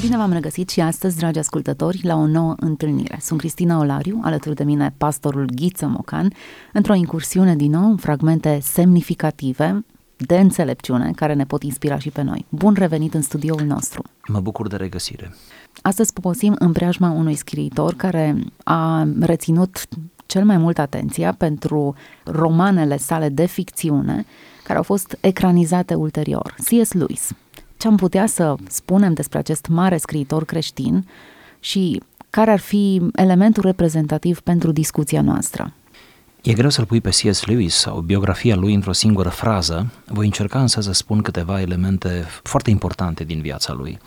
Bine v-am regăsit și astăzi, dragi ascultători, la o nouă întâlnire. Sunt Cristina Olariu, alături de mine pastorul Ghiță Mocan, într-o incursiune din nou în fragmente semnificative de înțelepciune care ne pot inspira și pe noi. Bun revenit în studioul nostru! Mă bucur de regăsire! Astăzi poposim în preajma unui scriitor care a reținut cel mai mult atenția pentru romanele sale de ficțiune care au fost ecranizate ulterior. C.S. Lewis. Ce am putea să spunem despre acest mare scriitor creștin și care ar fi elementul reprezentativ pentru discuția noastră? E greu să-l pui pe C.S. Lewis sau biografia lui într-o singură frază, voi încerca însă să spun câteva elemente foarte importante din viața lui.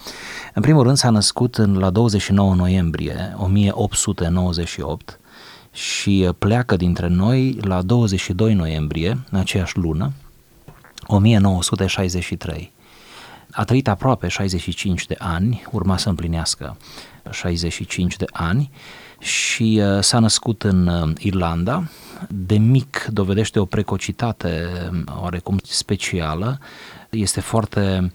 În primul rând s-a născut în, la 29 noiembrie 1898 și pleacă dintre noi la 22 noiembrie, în aceeași lună, 1963. A trăit aproape 65 de ani, urma să împlinească 65 de ani și uh, s-a născut în uh, Irlanda. De mic dovedește o precocitate uh, oarecum specială. Este foarte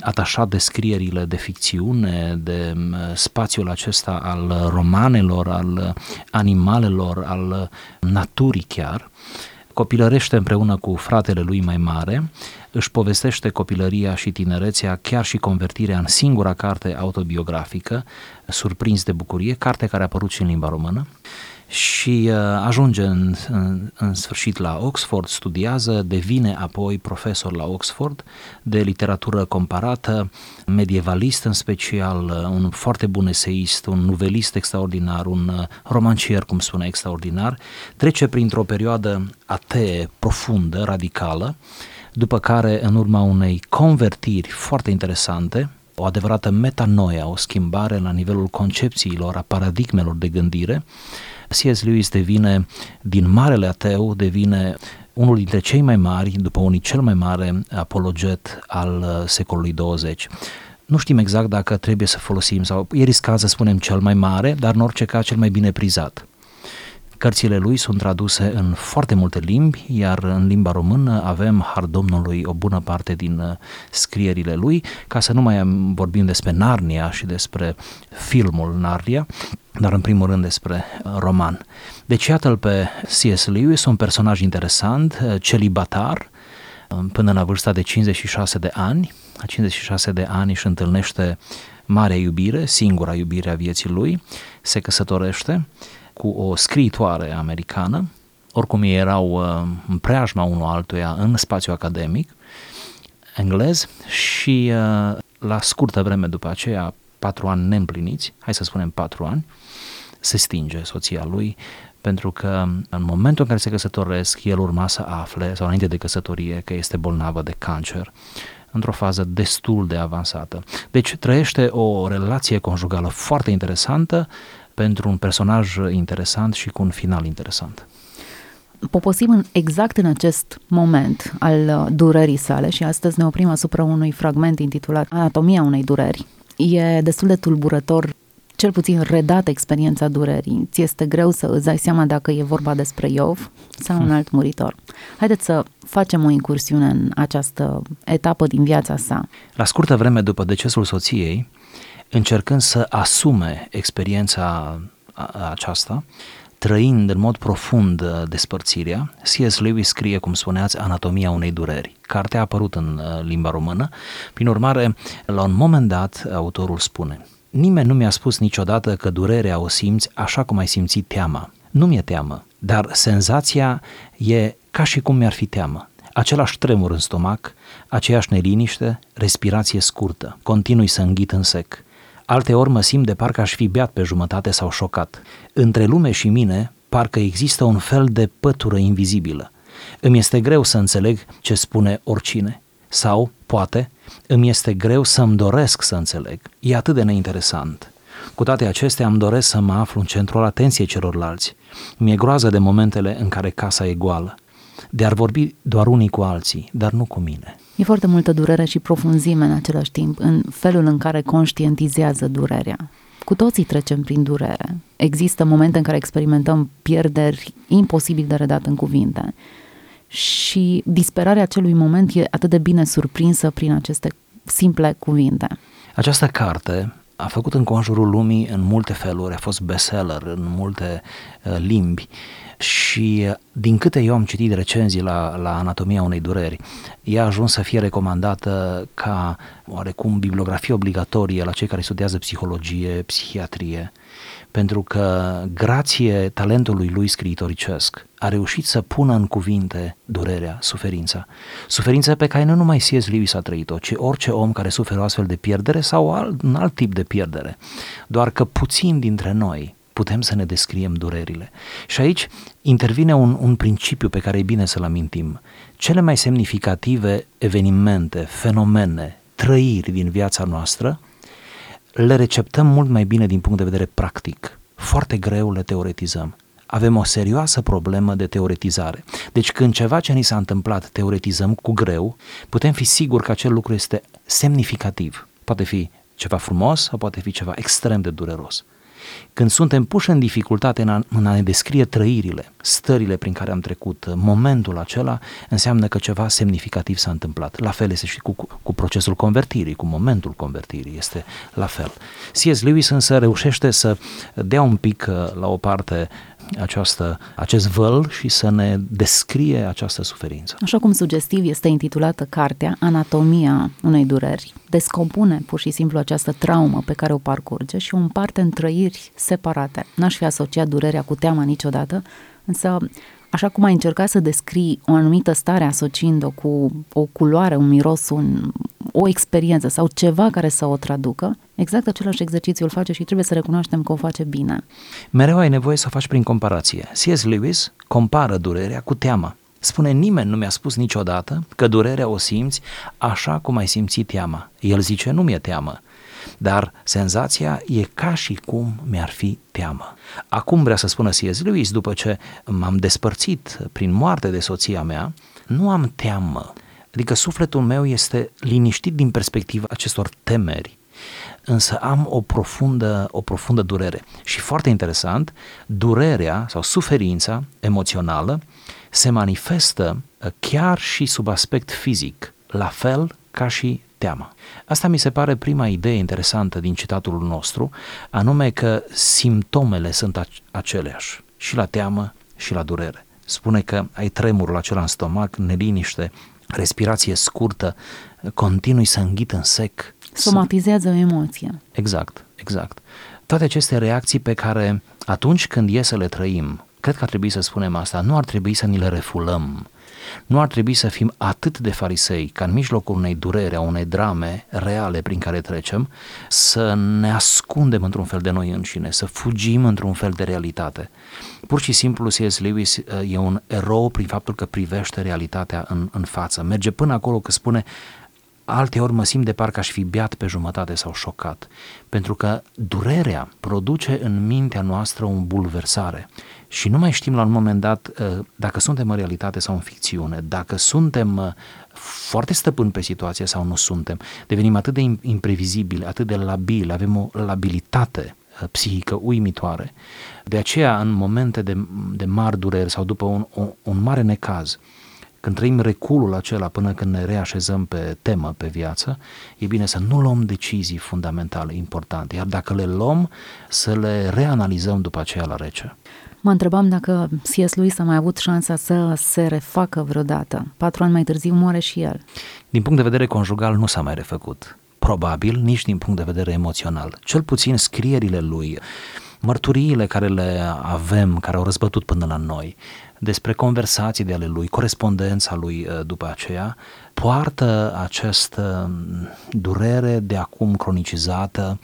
atașat de scrierile de ficțiune, de spațiul acesta al romanelor, al animalelor, al naturii chiar. Copilărește împreună cu fratele lui mai mare, își povestește copilăria și tinerețea, chiar și convertirea în singura carte autobiografică, Surprins de bucurie, carte care a apărut și în limba română și uh, ajunge în, în, în sfârșit la Oxford, studiază, devine apoi profesor la Oxford de literatură comparată, medievalist în special, uh, un foarte bun eseist, un nuvelist extraordinar, un uh, romancier, cum spune, extraordinar, trece printr-o perioadă atee profundă, radicală, după care, în urma unei convertiri foarte interesante, o adevărată metanoia, o schimbare la nivelul concepțiilor, a paradigmelor de gândire, C.S. Lewis devine, din marele ateu, devine unul dintre cei mai mari, după unii cel mai mare apologet al uh, secolului 20. Nu știm exact dacă trebuie să folosim sau e riscat să spunem cel mai mare, dar în orice caz cel mai bine prizat. Cărțile lui sunt traduse în foarte multe limbi, iar în limba română avem, har Domnului, o bună parte din uh, scrierile lui, ca să nu mai vorbim despre Narnia și despre filmul Narnia, dar în primul rând despre uh, roman. Deci iată-l pe C.S. Lewis, un personaj interesant, uh, celibatar, până la vârsta de 56 de ani. A 56 de ani își întâlnește marea iubire, singura iubire a vieții lui, se căsătorește cu o scriitoare americană, oricum ei erau uh, în preajma unul altuia în spațiu academic englez și uh, la scurtă vreme după aceea, patru ani neîmpliniți, hai să spunem patru ani, se stinge soția lui pentru că în momentul în care se căsătoresc, el urma să afle, sau înainte de căsătorie, că este bolnavă de cancer într-o fază destul de avansată. Deci trăiește o relație conjugală foarte interesantă, pentru un personaj interesant și cu un final interesant. Poposim în, exact în acest moment al uh, durerii sale și astăzi ne oprim asupra unui fragment intitulat Anatomia unei dureri. E destul de tulburător cel puțin redat experiența durerii. Ți este greu să îți dai seama dacă e vorba despre Iov sau un alt muritor. Haideți să facem o incursiune în această etapă din viața sa. La scurtă vreme după decesul soției, încercând să asume experiența aceasta, trăind în mod profund uh, despărțirea, C.S. Lewis scrie, cum spuneați, Anatomia unei dureri. Cartea a apărut în uh, limba română, prin urmare, la un moment dat, autorul spune Nimeni nu mi-a spus niciodată că durerea o simți așa cum ai simțit teama. Nu mi-e teamă, dar senzația e ca și cum mi-ar fi teamă. Același tremur în stomac, aceeași neliniște, respirație scurtă, continui să înghit în sec. Alte ori mă simt de parcă aș fi beat pe jumătate sau șocat. Între lume și mine, parcă există un fel de pătură invizibilă. Îmi este greu să înțeleg ce spune oricine. Sau, poate, îmi este greu să-mi doresc să înțeleg. E atât de neinteresant. Cu toate acestea îmi doresc să mă aflu în centrul atenției celorlalți. Mi-e groază de momentele în care casa e goală. De ar vorbi doar unii cu alții, dar nu cu mine. E foarte multă durere și profunzime în același timp, în felul în care conștientizează durerea. Cu toții trecem prin durere. Există momente în care experimentăm pierderi imposibil de redat în cuvinte. Și disperarea acelui moment e atât de bine surprinsă prin aceste simple cuvinte. Această carte a făcut înconjurul lumii în multe feluri, a fost bestseller în multe uh, limbi și uh, din câte eu am citit recenzii la, la Anatomia unei dureri, ea a ajuns să fie recomandată ca oarecum bibliografie obligatorie la cei care studiază psihologie, psihiatrie, pentru că grație talentului lui scriitoricesc a reușit să pună în cuvinte durerea, suferința. Suferința pe care nu numai C.S. Lewis a trăit-o, ci orice om care suferă o astfel de pierdere sau alt, un alt tip de pierdere. Doar că puțin dintre noi putem să ne descriem durerile. Și aici intervine un, un principiu pe care e bine să-l amintim. Cele mai semnificative evenimente, fenomene, trăiri din viața noastră le receptăm mult mai bine din punct de vedere practic. Foarte greu le teoretizăm. Avem o serioasă problemă de teoretizare. Deci când ceva ce ni s-a întâmplat teoretizăm cu greu, putem fi siguri că acel lucru este semnificativ. Poate fi ceva frumos sau poate fi ceva extrem de dureros. Când suntem puși în dificultate în a, în a ne descrie trăirile, stările prin care am trecut, momentul acela, înseamnă că ceva semnificativ s-a întâmplat. La fel este și cu, cu procesul convertirii, cu momentul convertirii, este la fel. C.S. Lewis însă reușește să dea un pic uh, la o parte această, acest văl și să ne descrie această suferință. Așa cum sugestiv este intitulată cartea Anatomia unei dureri, descompune pur și simplu această traumă pe care o parcurge și o împarte în trăiri separate. N-aș fi asociat durerea cu teama niciodată, însă așa cum ai încercat să descrii o anumită stare asociind-o cu o culoare, un miros, un, o experiență sau ceva care să o traducă, exact același exercițiu îl face și trebuie să recunoaștem că o face bine. Mereu ai nevoie să o faci prin comparație. C.S. Lewis compară durerea cu teama. Spune, nimeni nu mi-a spus niciodată că durerea o simți așa cum ai simțit teama. El zice, nu mi-e teamă, dar senzația e ca și cum mi-ar fi teamă. Acum vrea să spună C.S. Lewis, după ce m-am despărțit prin moarte de soția mea, nu am teamă. Adică sufletul meu este liniștit din perspectiva acestor temeri însă am o profundă, o profundă durere. Și foarte interesant, durerea sau suferința emoțională se manifestă uh, chiar și sub aspect fizic, la fel ca și teama. Asta mi se pare prima idee interesantă din citatul nostru, anume că simptomele sunt aceleași și la teamă și la durere. Spune că ai tremurul acela în stomac, neliniște, respirație scurtă, continui să înghit în sec. Somatizează o emoție. Exact, exact. Toate aceste reacții pe care atunci când e să le trăim, cred că ar trebui să spunem asta, nu ar trebui să ni le refulăm, nu ar trebui să fim atât de farisei ca în mijlocul unei durere, a unei drame reale prin care trecem, să ne ascundem într-un fel de noi înșine, să fugim într-un fel de realitate. Pur și simplu C.S. Lewis uh, e un erou prin faptul că privește realitatea în, în față. Merge până acolo că spune alte ori mă simt de parcă aș fi beat pe jumătate sau șocat, pentru că durerea produce în mintea noastră un bulversare și nu mai știm la un moment dat uh, dacă suntem în realitate sau în ficțiune, dacă suntem uh, foarte stăpâni pe situație sau nu suntem, devenim atât de imprevizibili, atât de labili, avem o labilitate uh, psihică uimitoare. De aceea, în momente de, de mari dureri sau după un, un, un mare necaz, când trăim reculul acela până când ne reașezăm pe temă, pe viață, e bine să nu luăm decizii fundamentale, importante, iar dacă le luăm, să le reanalizăm după aceea la rece. Mă întrebam dacă C.S. Lewis a mai avut șansa să se refacă vreodată. Patru ani mai târziu moare și el. Din punct de vedere conjugal nu s-a mai refăcut. Probabil nici din punct de vedere emoțional. Cel puțin scrierile lui, mărturiile care le avem, care au răzbătut până la noi, despre conversații de ale lui, corespondența lui uh, după aceea, poartă această mm, durere de acum cronicizată,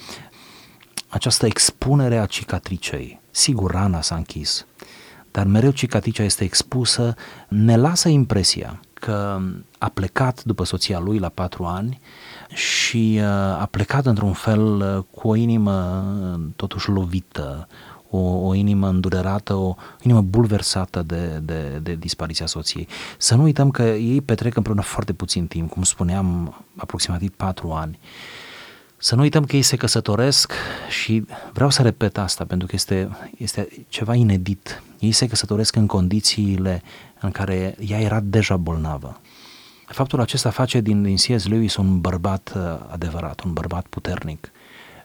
această expunere a cicatricei. Sigur, rana s-a închis, dar mereu cicatricea este expusă, ne lasă impresia că a plecat după soția lui la patru ani și uh, a plecat într-un fel uh, cu o inimă totuși lovită, o, o inimă îndurerată, o inimă bulversată de, de, de dispariția soției. Să nu uităm că ei petrec împreună foarte puțin timp, cum spuneam, aproximativ patru ani. Să nu uităm că ei se căsătoresc și vreau să repet asta pentru că este, este ceva inedit. Ei se căsătoresc în condițiile în care ea era deja bolnavă. Faptul acesta face din, din C.S. Lewis un bărbat uh, adevărat, un bărbat puternic.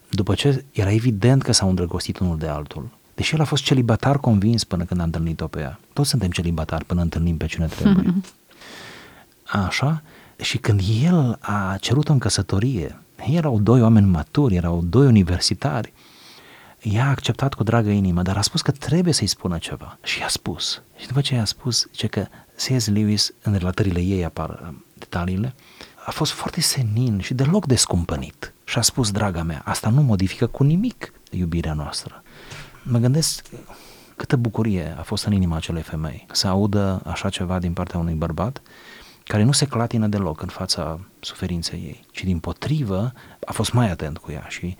După ce era evident că s-au îndrăgostit unul de altul, deși el a fost celibatar convins până când a întâlnit-o pe ea. Toți suntem celibatari până întâlnim pe cine trebuie. Așa? Și când el a cerut-o în căsătorie, erau doi oameni maturi, erau doi universitari, ea a acceptat cu dragă inimă, dar a spus că trebuie să-i spună ceva. Și a spus. Și după ce i-a spus, zice că C.S. Lewis, în relatările ei apar uh, detaliile, a fost foarte senin și deloc descumpănit. Și a spus, draga mea, asta nu modifică cu nimic iubirea noastră. Mă gândesc câtă bucurie a fost în inima acelei femei să audă așa ceva din partea unui bărbat care nu se clatină deloc în fața suferinței ei, ci din potrivă a fost mai atent cu ea și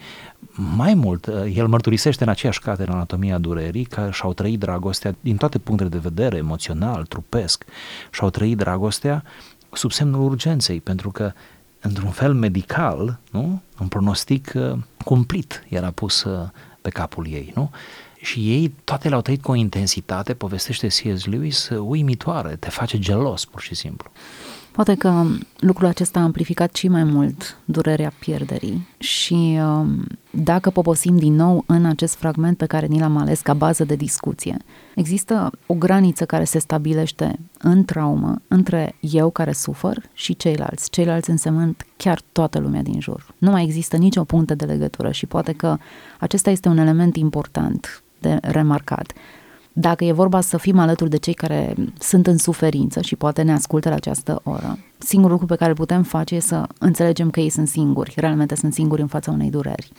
mai mult, uh, el mărturisește în aceeași carte în Anatomia Durerii că și-au trăit dragostea din toate punctele de vedere, emoțional, trupesc, și-au trăit dragostea sub semnul urgenței, pentru că într-un fel medical, nu? un pronostic uh, cumplit era pus uh, pe capul ei, nu? Și ei toate le-au trăit cu o intensitate, povestește C.S. Lewis, uimitoare, te face gelos pur și simplu. Poate că lucrul acesta a amplificat și mai mult durerea pierderii și um, dacă poposim din nou în acest fragment pe care ni l-am ales ca bază de discuție, există o graniță care se stabilește în traumă între eu care sufăr și ceilalți, ceilalți însemnând chiar toată lumea din jur. Nu mai există nicio punctă de legătură și poate că acesta este un element important de remarcat dacă e vorba să fim alături de cei care sunt în suferință și poate ne ascultă la această oră, singurul lucru pe care îl putem face e să înțelegem că ei sunt singuri, realmente sunt singuri în fața unei dureri.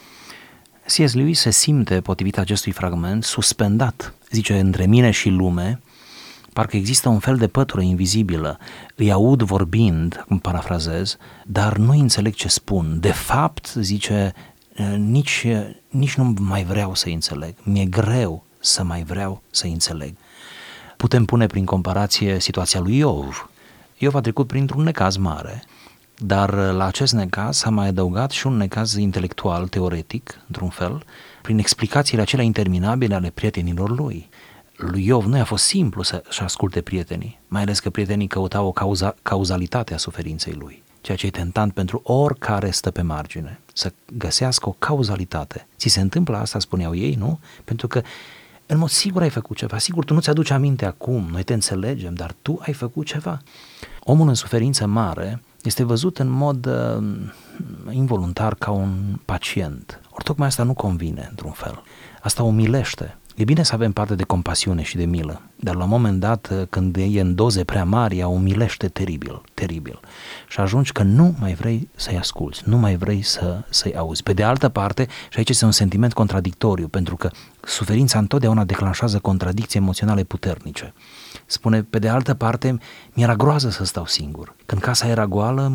C.S. Lewis se simte, potrivit acestui fragment, suspendat. Zice, între mine și lume, parcă există un fel de pătură invizibilă. Îi aud vorbind, cum parafrazez, dar nu înțeleg ce spun. De fapt, zice, nici, nici nu mai vreau să înțeleg. Mi-e greu să mai vreau să înțeleg. Putem pune prin comparație situația lui Iov. Iov a trecut printr-un necaz mare, dar la acest necaz s-a mai adăugat și un necaz intelectual, teoretic, într-un fel, prin explicațiile acelea interminabile ale prietenilor lui. Lui Iov nu i-a fost simplu să-și asculte prietenii, mai ales că prietenii căutau o cauza, cauzalitate a suferinței lui, ceea ce e tentant pentru oricare stă pe margine, să găsească o cauzalitate. Ți se întâmplă asta, spuneau ei, nu? Pentru că în mod sigur ai făcut ceva. Sigur, tu nu ți-aduci aminte acum, noi te înțelegem, dar tu ai făcut ceva. Omul în suferință mare este văzut în mod uh, involuntar ca un pacient. Ori tocmai asta nu convine, într-un fel. Asta umilește. E bine să avem parte de compasiune și de milă, dar la un moment dat, uh, când e în doze prea mari, ea umilește teribil, teribil. Și ajungi că nu mai vrei să-i asculți, nu mai vrei să, să-i auzi. Pe de altă parte, și aici este un sentiment contradictoriu, pentru că suferința întotdeauna declanșează contradicții emoționale puternice. Spune, pe de altă parte, mi-era groază să stau singur. Când casa era goală,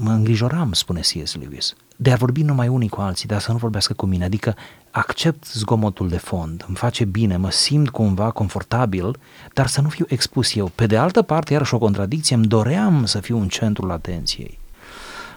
mă îngrijoram, spune C.S. Lewis. De a vorbi numai unii cu alții, de a să nu vorbească cu mine, adică accept zgomotul de fond, îmi face bine, mă simt cumva confortabil, dar să nu fiu expus eu. Pe de altă parte, iarăși o contradicție, îmi doream să fiu în centrul atenției.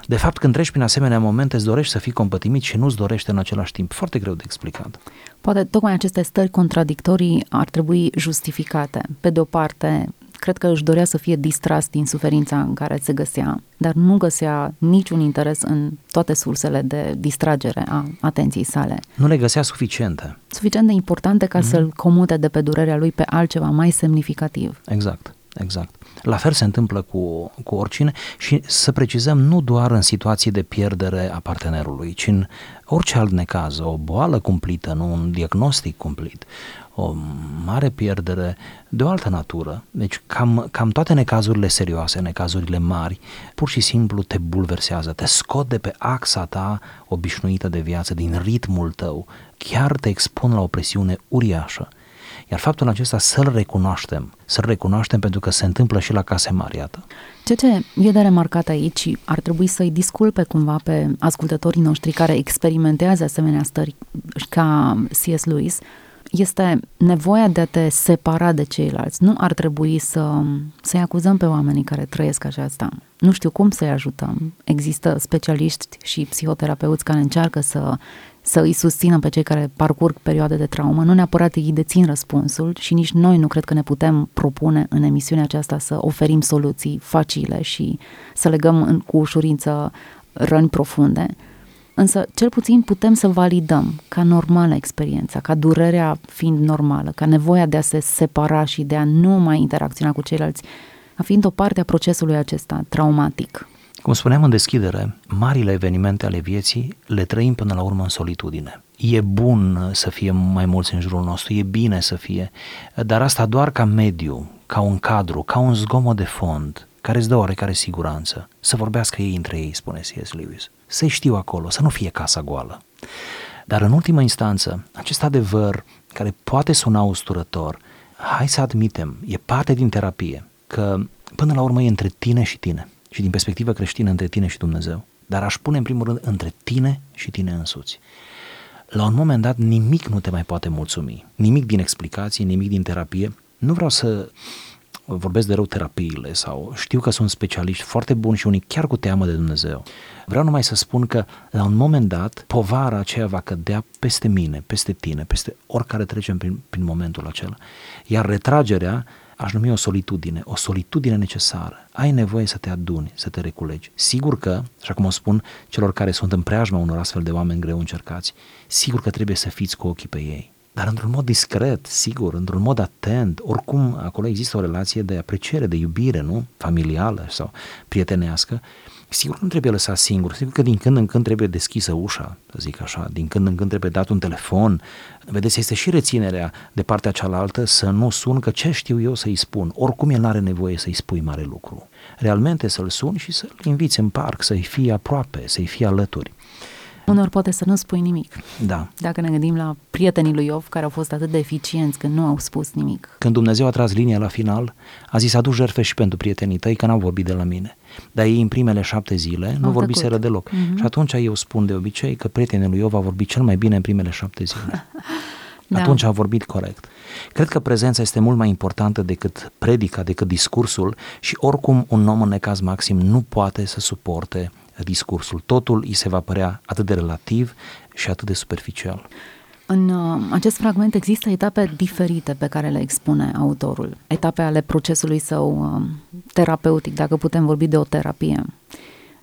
De fapt, când treci prin asemenea momente, îți dorești să fii compătimit și nu-ți dorește în același timp. Foarte greu de explicat. Poate tocmai aceste stări contradictorii ar trebui justificate. Pe de o parte, cred că își dorea să fie distras din suferința în care se găsea, dar nu găsea niciun interes în toate sursele de distragere a atenției sale. Nu le găsea suficiente. Suficient de importante ca mm-hmm. să-l comute de pe durerea lui pe altceva mai semnificativ. Exact, exact. La fel se întâmplă cu, cu oricine și să precizăm nu doar în situații de pierdere a partenerului, ci în orice alt necaz, o boală cumplită, nu un diagnostic cumplit, o mare pierdere de o altă natură. Deci cam, cam toate necazurile serioase, necazurile mari, pur și simplu te bulversează, te scot de pe axa ta obișnuită de viață, din ritmul tău, chiar te expun la o presiune uriașă. Iar faptul acesta să-l recunoaștem, să-l recunoaștem pentru că se întâmplă și la case mari, iată. Ce ce e de remarcat aici ar trebui să-i disculpe cumva pe ascultătorii noștri care experimentează asemenea stări ca C.S. Lewis, este nevoia de a te separa de ceilalți. Nu ar trebui să, să-i acuzăm pe oamenii care trăiesc aceasta. Nu știu cum să-i ajutăm. Există specialiști și psihoterapeuți care încearcă să să îi susțină pe cei care parcurg perioade de traumă, nu neapărat ei dețin răspunsul și nici noi nu cred că ne putem propune în emisiunea aceasta să oferim soluții facile și să legăm în, cu ușurință răni profunde, însă cel puțin putem să validăm ca normală experiența, ca durerea fiind normală, ca nevoia de a se separa și de a nu mai interacționa cu ceilalți, a fiind o parte a procesului acesta traumatic. Cum spuneam în deschidere, marile evenimente ale vieții le trăim până la urmă în solitudine. E bun să fie mai mulți în jurul nostru, e bine să fie, dar asta doar ca mediu, ca un cadru, ca un zgomot de fond, care îți dă oarecare siguranță. Să vorbească ei între ei, spune C.S. Lewis. Să-i știu acolo, să nu fie casa goală. Dar în ultimă instanță, acest adevăr care poate suna usturător, hai să admitem, e parte din terapie, că până la urmă e între tine și tine și din perspectivă creștină între tine și Dumnezeu, dar aș pune în primul rând între tine și tine însuți. La un moment dat nimic nu te mai poate mulțumi, nimic din explicații, nimic din terapie. Nu vreau să vorbesc de rău terapiile sau știu că sunt specialiști foarte buni și unii chiar cu teamă de Dumnezeu. Vreau numai să spun că la un moment dat povara aceea va cădea peste mine, peste tine, peste oricare trecem prin, prin momentul acela. Iar retragerea aș numi o solitudine, o solitudine necesară. Ai nevoie să te aduni, să te reculegi. Sigur că, așa cum o spun celor care sunt în preajma unor astfel de oameni greu încercați, sigur că trebuie să fiți cu ochii pe ei. Dar într-un mod discret, sigur, într-un mod atent, oricum acolo există o relație de apreciere, de iubire, nu? Familială sau prietenească Sigur nu trebuie lăsat singur, sigur că din când în când trebuie deschisă ușa, să zic așa, din când în când trebuie dat un telefon. Vedeți, este și reținerea de partea cealaltă să nu sun că ce știu eu să-i spun. Oricum el nu are nevoie să-i spui mare lucru. Realmente să-l sun și să-l inviți în parc, să-i fie aproape, să-i fie alături. Unor poate să nu spui nimic. Da. Dacă ne gândim la prietenii lui Iov care au fost atât de eficienți că nu au spus nimic. Când Dumnezeu a tras linia la final, a zis adu jertfe și pentru prietenii tăi că n-au vorbit de la mine. Dar ei în primele șapte zile nu au vorbiseră deloc. Uh-huh. Și atunci eu spun de obicei că prietenii lui Iov a vorbit cel mai bine în primele șapte zile. da. Atunci a vorbit corect. Cred că prezența este mult mai importantă decât predica, decât discursul și oricum un om în necaz maxim nu poate să suporte discursul. Totul îi se va părea atât de relativ și atât de superficial. În uh, acest fragment există etape diferite pe care le expune autorul, etape ale procesului său uh, terapeutic, dacă putem vorbi de o terapie.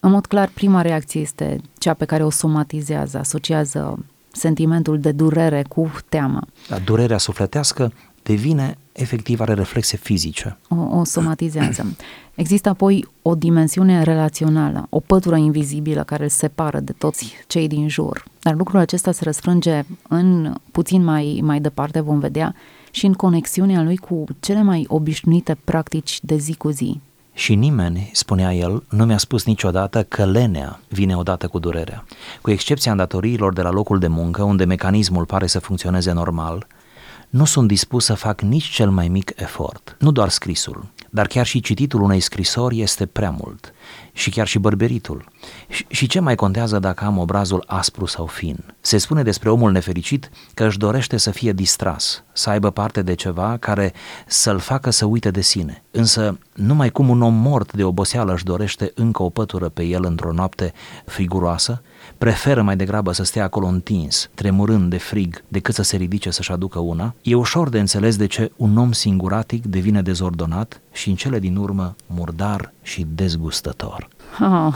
În mod clar, prima reacție este cea pe care o somatizează, asociază sentimentul de durere cu teamă. Da, durerea sufletească devine efectiv are reflexe fizice. O, o somatizează. Există apoi o dimensiune relațională, o pătură invizibilă care îl separă de toți cei din jur. Dar lucrul acesta se răsfrânge în puțin mai, mai departe, vom vedea, și în conexiunea lui cu cele mai obișnuite practici de zi cu zi. Și nimeni, spunea el, nu mi-a spus niciodată că lenea vine odată cu durerea. Cu excepția îndatoriilor de la locul de muncă, unde mecanismul pare să funcționeze normal, nu sunt dispus să fac nici cel mai mic efort. Nu doar scrisul, dar chiar și cititul unei scrisori este prea mult. Și chiar și bărberitul. Și, și ce mai contează dacă am obrazul aspru sau fin? Se spune despre omul nefericit că își dorește să fie distras, să aibă parte de ceva care să-l facă să uite de sine. Însă, numai cum un om mort de oboseală își dorește încă o pătură pe el într-o noapte friguroasă, preferă mai degrabă să stea acolo întins, tremurând de frig, decât să se ridice să-și aducă una, e ușor de înțeles de ce un om singuratic devine dezordonat și în cele din urmă murdar și dezgustător. Oh,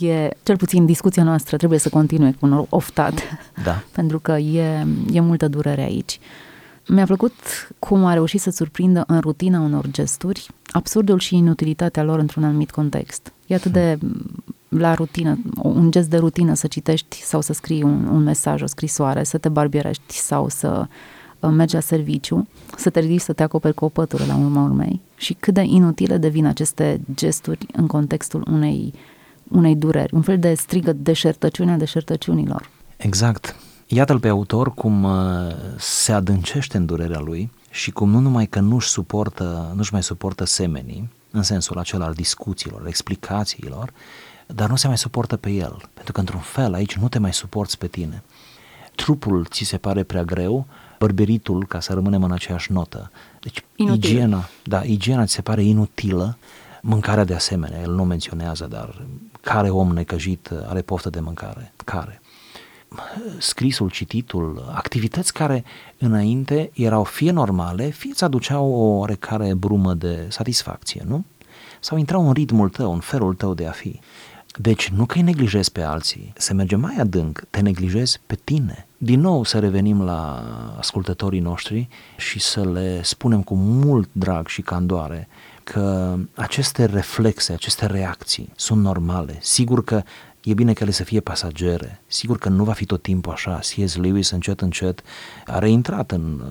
e, cel puțin discuția noastră trebuie să continue cu un oftat, da. pentru că e, e multă durere aici. Mi-a plăcut cum a reușit să surprindă în rutina unor gesturi absurdul și inutilitatea lor într-un anumit context. E atât de la rutină, un gest de rutină să citești sau să scrii un, un mesaj, o scrisoare, să te barbierești sau să uh, mergi la serviciu, să te ridici să te acoperi cu o pătură la urma urmei și cât de inutile devin aceste gesturi în contextul unei, unei dureri, un fel de strigă deșertăciunea deșertăciunilor. Exact. Iată-l pe autor cum uh, se adâncește în durerea lui și cum nu numai că nu-și suportă, nu-și mai suportă semenii, în sensul acela al discuțiilor, explicațiilor, dar nu se mai suportă pe el, pentru că într-un fel aici nu te mai suporți pe tine. Trupul ți se pare prea greu, bărberitul, ca să rămânem în aceeași notă. Deci Inutil. igiena, da, igiena ți se pare inutilă, mâncarea de asemenea, el nu menționează, dar care om necăjit are poftă de mâncare? Care? scrisul, cititul, activități care înainte erau fie normale, fie îți aduceau o oarecare brumă de satisfacție, nu? Sau intrau în ritmul tău, în felul tău de a fi. Deci nu că îi neglijezi pe alții, se merge mai adânc, te neglijezi pe tine. Din nou să revenim la ascultătorii noștri și să le spunem cu mult drag și candoare că aceste reflexe, aceste reacții sunt normale. Sigur că e bine că ele să fie pasagere. Sigur că nu va fi tot timpul așa. C.S. Lewis încet, încet a reintrat în,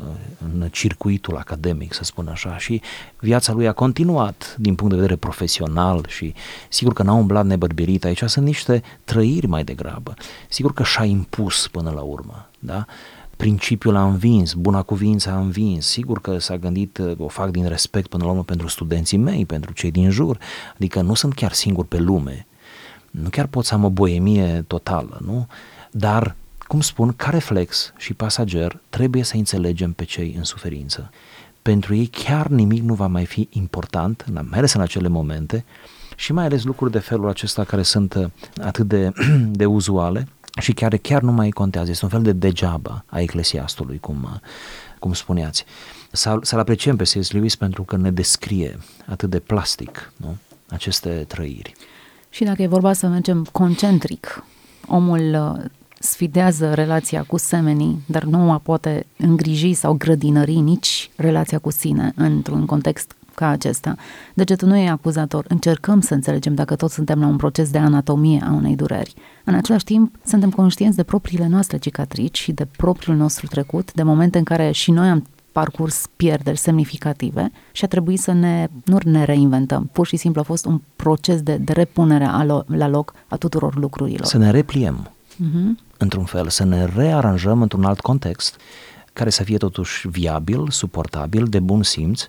în circuitul academic, să spun așa, și viața lui a continuat din punct de vedere profesional și sigur că n-a umblat nebărbirit. Aici sunt niște trăiri mai degrabă. Sigur că și-a impus până la urmă, da? principiul a învins, buna cuvință a învins, sigur că s-a gândit, o fac din respect până la urmă pentru studenții mei, pentru cei din jur, adică nu sunt chiar singur pe lume, nu chiar pot să am o boemie totală, nu? Dar, cum spun, ca reflex și pasager, trebuie să înțelegem pe cei în suferință. Pentru ei chiar nimic nu va mai fi important, mai ales în acele momente, și mai ales lucruri de felul acesta care sunt uh, atât de, de uzuale și care chiar nu mai contează. Este un fel de degeaba a eclesiastului, cum, uh, cum spuneați. Să-l apreciem pe C.S. Lewis pentru că ne descrie atât de plastic nu? aceste trăiri. Și dacă e vorba să mergem concentric, omul uh, sfidează relația cu semenii, dar nu a poate îngriji sau grădinări nici relația cu sine într-un context ca acesta. Degetul nu e acuzator. Încercăm să înțelegem dacă toți suntem la un proces de anatomie a unei dureri. În același timp, suntem conștienți de propriile noastre cicatrici și de propriul nostru trecut, de momente în care și noi am parcurs pierderi semnificative și a trebuit să ne, nu ne reinventăm. Pur și simplu a fost un proces de, de repunere a lo, la loc a tuturor lucrurilor. Să ne repliem, uh-huh. într-un fel, să ne rearanjăm într-un alt context care să fie totuși viabil, suportabil, de bun simț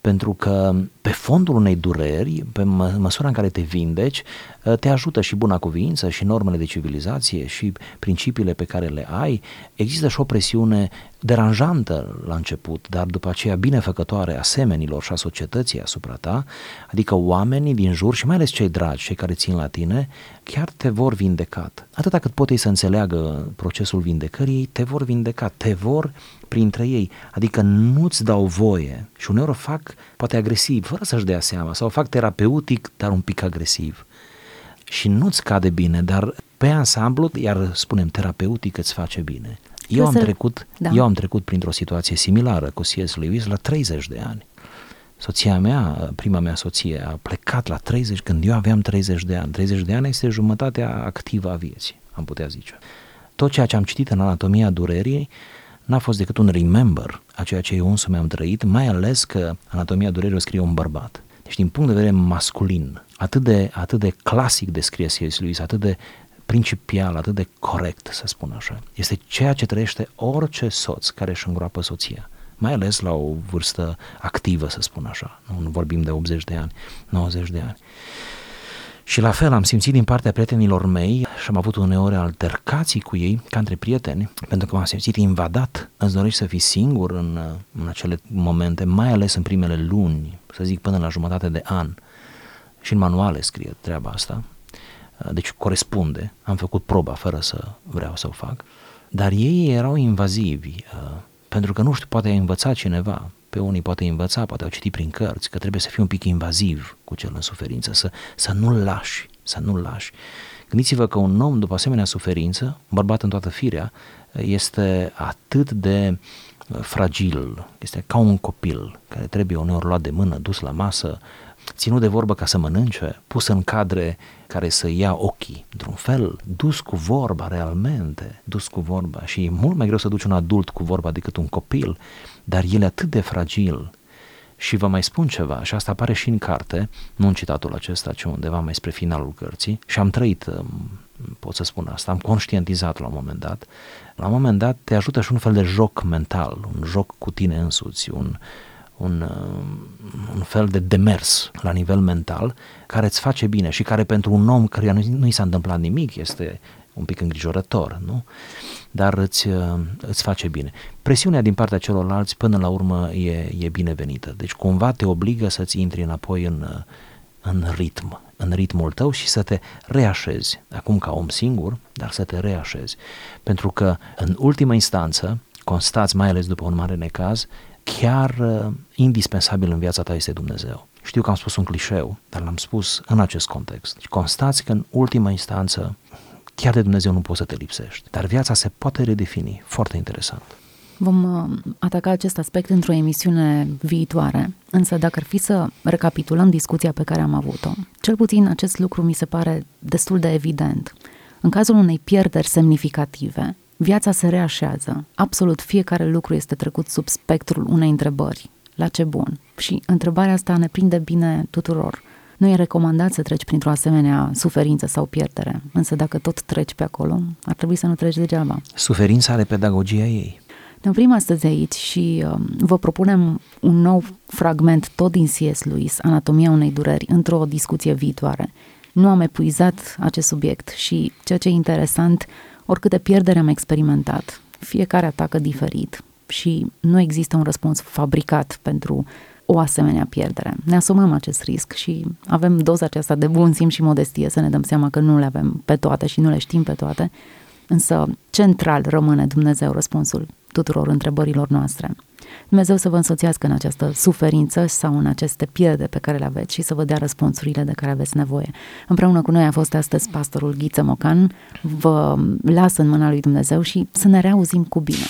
pentru că pe fondul unei dureri, pe mă, măsura în care te vindeci, ă, te ajută și buna cuvință, și normele de civilizație, și principiile pe care le ai. Există și o presiune deranjantă la început, dar după aceea binefăcătoare a semenilor și a societății asupra ta, adică oamenii din jur și mai ales cei dragi, cei care țin la tine, chiar te vor vindecat. Atâta cât pot ei să înțeleagă procesul vindecării, te vor vindeca, te vor printre ei, adică nu-ți dau voie și uneori o fac poate agresiv, fără să-și dea seama, sau o fac terapeutic, dar un pic agresiv. Și nu-ți cade bine, dar pe ansamblu, iar spunem terapeutic, îți face bine. Eu am, trecut, da. eu am trecut printr-o situație similară cu C.S. Lewis la 30 de ani. Soția mea, prima mea soție, a plecat la 30 când eu aveam 30 de ani. 30 de ani este jumătatea activă a vieții, am putea zice. Tot ceea ce am citit în anatomia durerii n-a fost decât un remember a ceea ce eu însumi am trăit, mai ales că anatomia durerii o scrie un bărbat. Deci din punct de vedere masculin, atât de, atât de clasic descrie C.S. Lewis, atât de principial, atât de corect, să spun așa. Este ceea ce trăiește orice soț care își îngroapă soția mai ales la o vârstă activă, să spun așa. Nu vorbim de 80 de ani, 90 de ani. Și la fel am simțit din partea prietenilor mei și am avut uneori altercații cu ei ca între prieteni, pentru că m-am simțit invadat. Îți dorești să fii singur în, în acele momente, mai ales în primele luni, să zic până la jumătate de an. Și în manuale scrie treaba asta. Deci corespunde. Am făcut proba fără să vreau să o fac. Dar ei erau invazivi, pentru că nu știu, poate ai învățat cineva, pe unii poate învăța, poate au citit prin cărți, că trebuie să fii un pic invaziv cu cel în suferință, să, să nu-l lași, să nu-l lași. Gândiți-vă că un om după asemenea suferință, un bărbat în toată firea, este atât de uh, fragil, este ca un copil care trebuie uneori luat de mână, dus la masă, ținut de vorbă ca să mănânce, pus în cadre care să ia ochii, într-un fel, dus cu vorba realmente, dus cu vorba. Și e mult mai greu să duci un adult cu vorba decât un copil, dar el e atât de fragil. Și vă mai spun ceva, și asta apare și în carte, nu în citatul acesta, ci undeva mai spre finalul cărții, și am trăit, um, pot să spun asta, am conștientizat la un moment dat. La un moment dat te ajută și un fel de joc mental, un joc cu tine însuți, un, un, uh, un fel de demers la nivel mental care îți face bine și care pentru un om care nu, nu i s-a întâmplat nimic este un pic îngrijorător, nu? Dar îți, uh, îți face bine. Presiunea din partea celorlalți până la urmă e, e binevenită. Deci cumva te obligă să-ți intri înapoi în, uh, în ritm. în ritmul tău și să te reașezi, acum ca om singur, dar să te reașezi. Pentru că, în ultimă instanță, constați, mai ales după un mare necaz, chiar uh, indispensabil în viața ta este Dumnezeu. Știu că am spus un clișeu, dar l-am spus în acest context. Constați că în ultima instanță chiar de Dumnezeu nu poți să te lipsești, dar viața se poate redefini. Foarte interesant. Vom uh, ataca acest aspect într-o emisiune viitoare, însă dacă ar fi să recapitulăm discuția pe care am avut-o, cel puțin acest lucru mi se pare destul de evident. În cazul unei pierderi semnificative, viața se reașează. Absolut fiecare lucru este trecut sub spectrul unei întrebări. La ce bun? Și întrebarea asta ne prinde bine tuturor. Nu e recomandat să treci printr-o asemenea suferință sau pierdere, însă dacă tot treci pe acolo, ar trebui să nu treci degeaba. Suferința are pedagogia ei. Ne oprim astăzi aici și uh, vă propunem un nou fragment tot din C.S. Lewis, Anatomia unei dureri, într-o discuție viitoare. Nu am epuizat acest subiect și ceea ce e interesant, oricâte pierdere am experimentat, fiecare atacă diferit și nu există un răspuns fabricat pentru o asemenea pierdere. Ne asumăm acest risc și avem doza aceasta de bun simț și modestie să ne dăm seama că nu le avem pe toate și nu le știm pe toate, însă central rămâne Dumnezeu răspunsul tuturor întrebărilor noastre. Dumnezeu să vă însoțească în această suferință sau în aceste pierde pe care le aveți și să vă dea răspunsurile de care aveți nevoie. Împreună cu noi a fost astăzi pastorul Ghiță Mocan. Vă las în mâna lui Dumnezeu și să ne reauzim cu bine.